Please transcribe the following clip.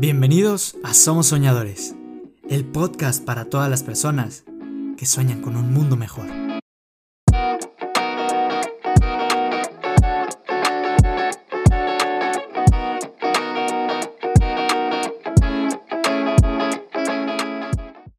Bienvenidos a Somos Soñadores, el podcast para todas las personas que sueñan con un mundo mejor.